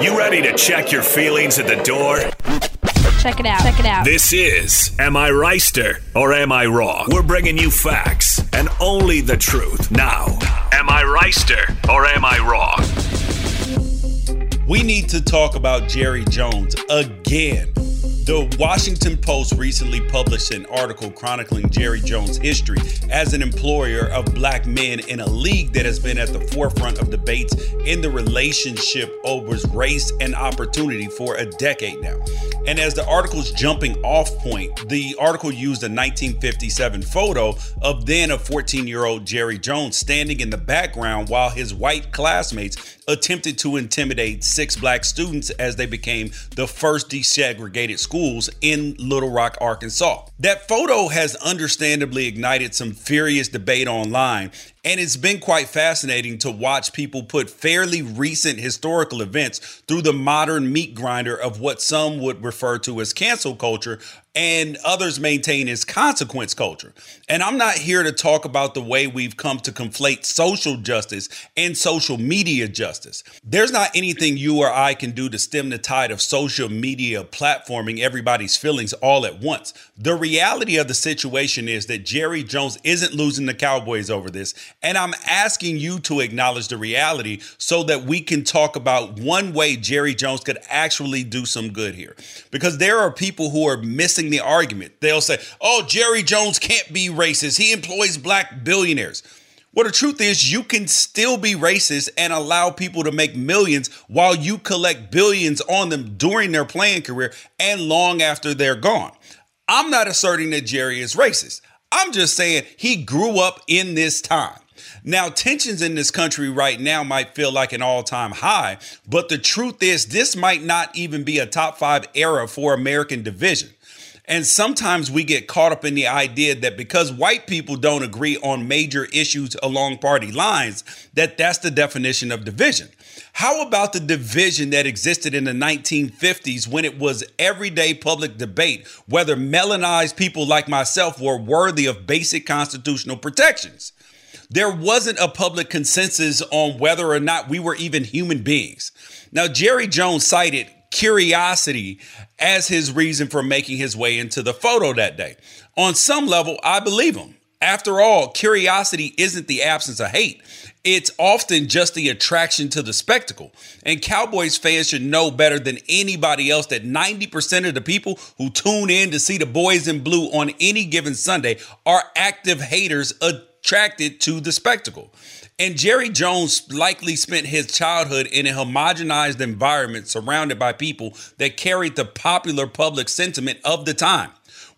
You ready to check your feelings at the door? Check it out. Check it out. This is Am I Reister or Am I Wrong? We're bringing you facts and only the truth. Now, Am I Reister or Am I Wrong? We need to talk about Jerry Jones again. The Washington Post recently published an article chronicling Jerry Jones' history as an employer of black men in a league that has been at the forefront of debates in the relationship over race and opportunity for a decade now. And as the article's jumping off point, the article used a 1957 photo of then a 14 year old Jerry Jones standing in the background while his white classmates attempted to intimidate six black students as they became the first desegregated schools in Little Rock, Arkansas. That photo has understandably ignited some furious debate online, and it's been quite fascinating to watch people put fairly recent historical events through the modern meat grinder of what some would refer to as cancel culture and others maintain as consequence culture. And I'm not here to talk about the way we've come to conflate social justice and social media justice. There's not anything you or I can do to stem the tide of social media platforming everybody's feelings all at once. The reality of the situation is that Jerry Jones isn't losing the Cowboys over this. And I'm asking you to acknowledge the reality so that we can talk about one way Jerry Jones could actually do some good here. Because there are people who are missing the argument. They'll say, oh, Jerry Jones can't be racist. He employs black billionaires. Well, the truth is, you can still be racist and allow people to make millions while you collect billions on them during their playing career and long after they're gone. I'm not asserting that Jerry is racist. I'm just saying he grew up in this time. Now, tensions in this country right now might feel like an all time high, but the truth is, this might not even be a top five era for American division. And sometimes we get caught up in the idea that because white people don't agree on major issues along party lines, that that's the definition of division. How about the division that existed in the 1950s when it was everyday public debate whether melanized people like myself were worthy of basic constitutional protections? There wasn't a public consensus on whether or not we were even human beings. Now, Jerry Jones cited curiosity as his reason for making his way into the photo that day. On some level, I believe him. After all, curiosity isn't the absence of hate. It's often just the attraction to the spectacle. And Cowboys fans should know better than anybody else that 90% of the people who tune in to see the boys in blue on any given Sunday are active haters attracted to the spectacle. And Jerry Jones likely spent his childhood in a homogenized environment surrounded by people that carried the popular public sentiment of the time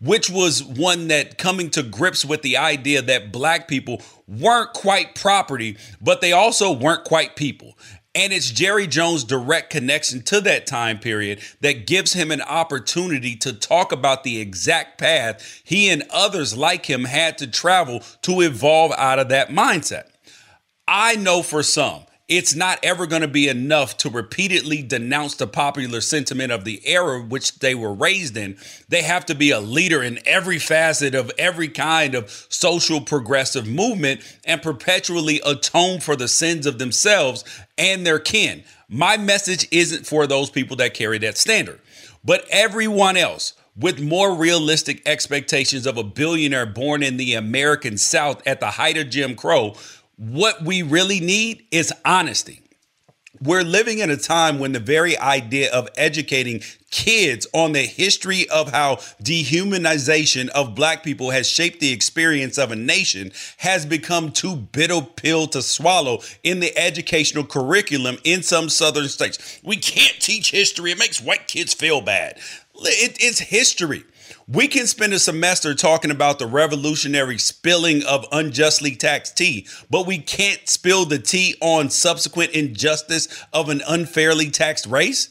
which was one that coming to grips with the idea that black people weren't quite property, but they also weren't quite people. And it's Jerry Jones' direct connection to that time period that gives him an opportunity to talk about the exact path he and others like him had to travel to evolve out of that mindset. I know for some, it's not ever going to be enough to repeatedly denounce the popular sentiment of the era which they were raised in. They have to be a leader in every facet of every kind of social progressive movement and perpetually atone for the sins of themselves and their kin. My message isn't for those people that carry that standard, but everyone else with more realistic expectations of a billionaire born in the American South at the height of Jim Crow what we really need is honesty. We're living in a time when the very idea of educating kids on the history of how dehumanization of black people has shaped the experience of a nation has become too bitter pill to swallow in the educational curriculum in some southern states. We can't teach history. It makes white kids feel bad. It, it's history. We can spend a semester talking about the revolutionary spilling of unjustly taxed tea, but we can't spill the tea on subsequent injustice of an unfairly taxed race.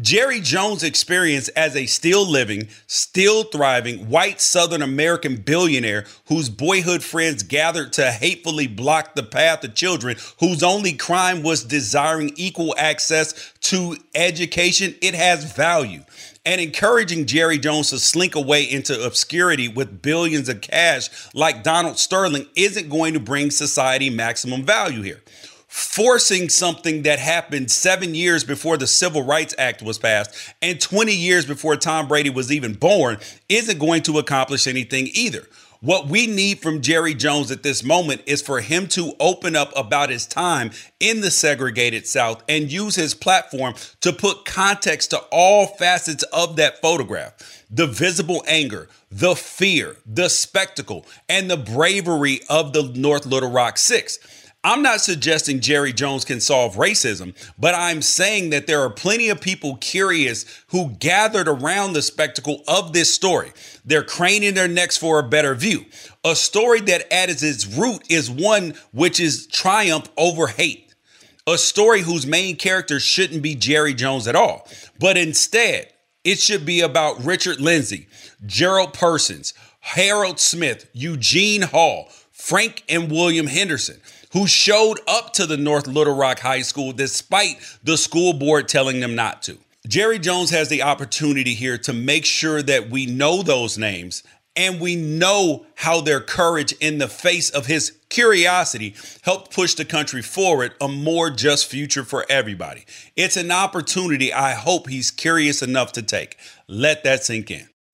Jerry Jones' experience as a still living, still thriving white Southern American billionaire whose boyhood friends gathered to hatefully block the path of children whose only crime was desiring equal access to education, it has value and encouraging Jerry Jones to slink away into obscurity with billions of cash like Donald Sterling isn't going to bring society maximum value here. Forcing something that happened seven years before the Civil Rights Act was passed and 20 years before Tom Brady was even born isn't going to accomplish anything either. What we need from Jerry Jones at this moment is for him to open up about his time in the segregated South and use his platform to put context to all facets of that photograph the visible anger, the fear, the spectacle, and the bravery of the North Little Rock Six. I'm not suggesting Jerry Jones can solve racism, but I'm saying that there are plenty of people curious who gathered around the spectacle of this story. They're craning their necks for a better view. A story that at its root is one which is triumph over hate. A story whose main character shouldn't be Jerry Jones at all, but instead, it should be about Richard Lindsay, Gerald Persons, Harold Smith, Eugene Hall, Frank and William Henderson who showed up to the North Little Rock High School despite the school board telling them not to. Jerry Jones has the opportunity here to make sure that we know those names and we know how their courage in the face of his curiosity helped push the country forward a more just future for everybody. It's an opportunity I hope he's curious enough to take. Let that sink in.